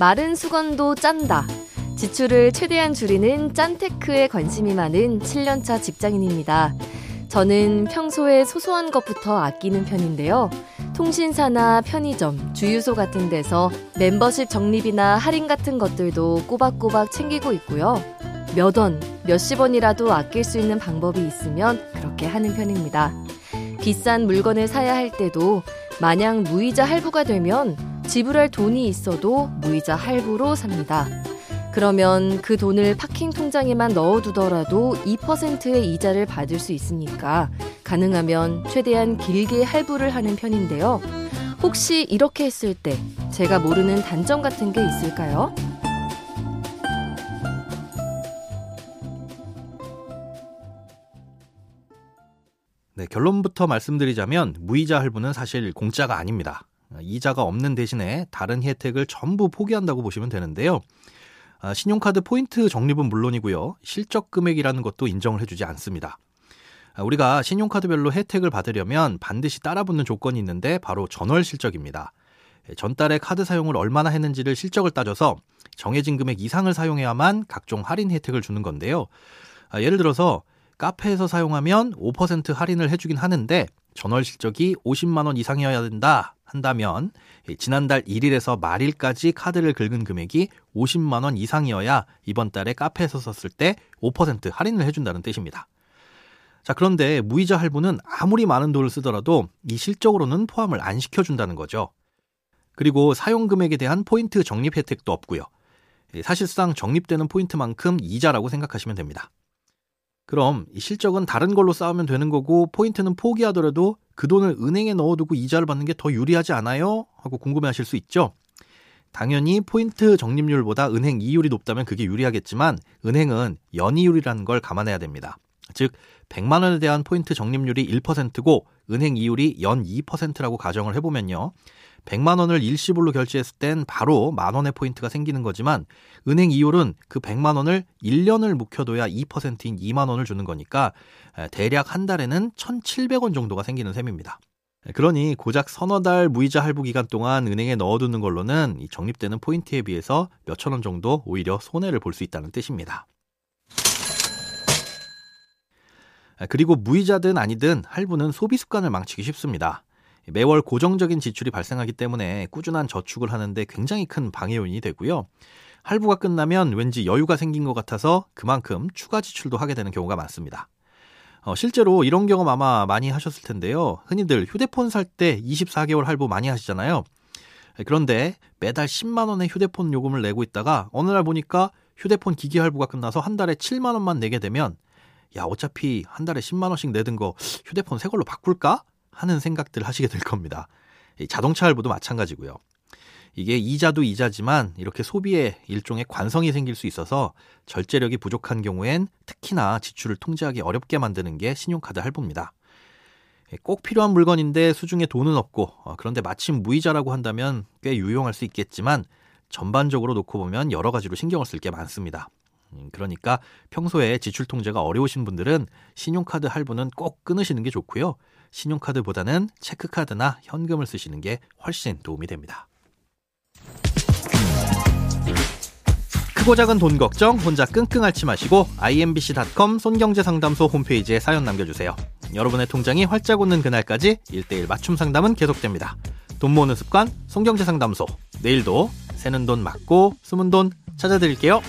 마른 수건도 짠다. 지출을 최대한 줄이는 짠테크에 관심이 많은 7년차 직장인입니다. 저는 평소에 소소한 것부터 아끼는 편인데요. 통신사나 편의점, 주유소 같은 데서 멤버십 적립이나 할인 같은 것들도 꼬박꼬박 챙기고 있고요. 몇 원, 몇십 원이라도 아낄 수 있는 방법이 있으면 그렇게 하는 편입니다. 비싼 물건을 사야 할 때도 마냥 무이자 할부가 되면 지불할 돈이 있어도 무이자 할부로 삽니다. 그러면 그 돈을 파킹 통장에만 넣어두더라도 2%의 이자를 받을 수 있으니까 가능하면 최대한 길게 할부를 하는 편인데요. 혹시 이렇게 했을 때 제가 모르는 단점 같은 게 있을까요? 네, 결론부터 말씀드리자면 무이자 할부는 사실 공짜가 아닙니다. 이자가 없는 대신에 다른 혜택을 전부 포기한다고 보시면 되는데요. 아, 신용카드 포인트 적립은 물론이고요. 실적 금액이라는 것도 인정을 해주지 않습니다. 아, 우리가 신용카드별로 혜택을 받으려면 반드시 따라붙는 조건이 있는데 바로 전월 실적입니다. 예, 전달에 카드 사용을 얼마나 했는지를 실적을 따져서 정해진 금액 이상을 사용해야만 각종 할인 혜택을 주는 건데요. 아, 예를 들어서 카페에서 사용하면 5% 할인을 해주긴 하는데 전월 실적이 50만 원 이상이어야 된다 한다면 지난달 1일에서 말일까지 카드를 긁은 금액이 50만 원 이상이어야 이번 달에 카페에서 썼을 때 5% 할인을 해준다는 뜻입니다. 자, 그런데 무이자 할부는 아무리 많은 돈을 쓰더라도 이 실적으로는 포함을 안 시켜준다는 거죠. 그리고 사용 금액에 대한 포인트 적립 혜택도 없고요. 사실상 적립되는 포인트만큼 이자라고 생각하시면 됩니다. 그럼 이 실적은 다른 걸로 쌓으면 되는 거고 포인트는 포기하더라도 그 돈을 은행에 넣어두고 이자를 받는 게 더 유리하지 않아요? 하고 궁금해하실 수 있죠. 당연히 포인트 적립률보다 은행 이율이 높다면 그게 유리하겠지만 은행은 연이율이라는 걸 감안해야 됩니다. 즉 100만 원에 대한 포인트 적립률이 1%고 은행 이율이 연 2%라고 가정을 해보면요. 100만 원을 일시불로 결제했을 땐 바로 만 원의 포인트가 생기는 거지만 은행 이율은 그 100만 원을 1년을 묵혀둬야 2%인 2만 원을 주는 거니까 대략 한 달에는 1,700원 정도가 생기는 셈입니다. 그러니 고작 서너 달 무이자 할부 기간 동안 은행에 넣어두는 걸로는 적립되는 포인트에 비해서 몇천 원 정도 오히려 손해를 볼 수 있다는 뜻입니다. 그리고 무이자든 아니든 할부는 소비 습관을 망치기 쉽습니다. 매월 고정적인 지출이 발생하기 때문에 꾸준한 저축을 하는데 굉장히 큰 방해 요인이 되고요. 할부가 끝나면 왠지 여유가 생긴 것 같아서 그만큼 추가 지출도 하게 되는 경우가 많습니다. 어, 실제로 이런 경험 아마 많이 하셨을 텐데요. 흔히들 휴대폰 살 때 24개월 할부 많이 하시잖아요. 그런데 매달 10만 원의 휴대폰 요금을 내고 있다가 어느 날 보니까 휴대폰 기기 할부가 끝나서 한 달에 7만 원만 내게 되면 야 어차피 한 달에 10만 원씩 내던 거 휴대폰 새 걸로 바꿀까 하는 생각들 하시게 될 겁니다. 자동차 할부도 마찬가지고요. 이게 이자도 이자지만 이렇게 소비에 일종의 관성이 생길 수 있어서 절제력이 부족한 경우엔 특히나 지출을 통제하기 어렵게 만드는 게 신용카드 할부입니다. 꼭 필요한 물건인데 수중에 돈은 없고 어, 그런데 마침 무이자라고 한다면 꽤 유용할 수 있겠지만 전반적으로 놓고 보면 여러 가지로 신경을 쓸 게 많습니다. 음, 그러니까 평소에 지출 통제가 어려우신 분들은 신용카드 할부는 꼭 끊으시는 게 좋고요. 신용카드보다는 체크카드나 현금을 쓰시는 게 훨씬 도움이 됩니다. 크고 작은 돈 걱정 혼자 끙끙 앓지 마시고 imbc.com 손경제상담소 홈페이지에 사연 남겨주세요. 여러분의 통장이 활짝 웃는 그날까지 1대1 맞춤 상담은 계속됩니다. 돈 모으는 습관 손경제상담소 내일도 새는 돈 맞고 숨은 돈 찾아드릴게요.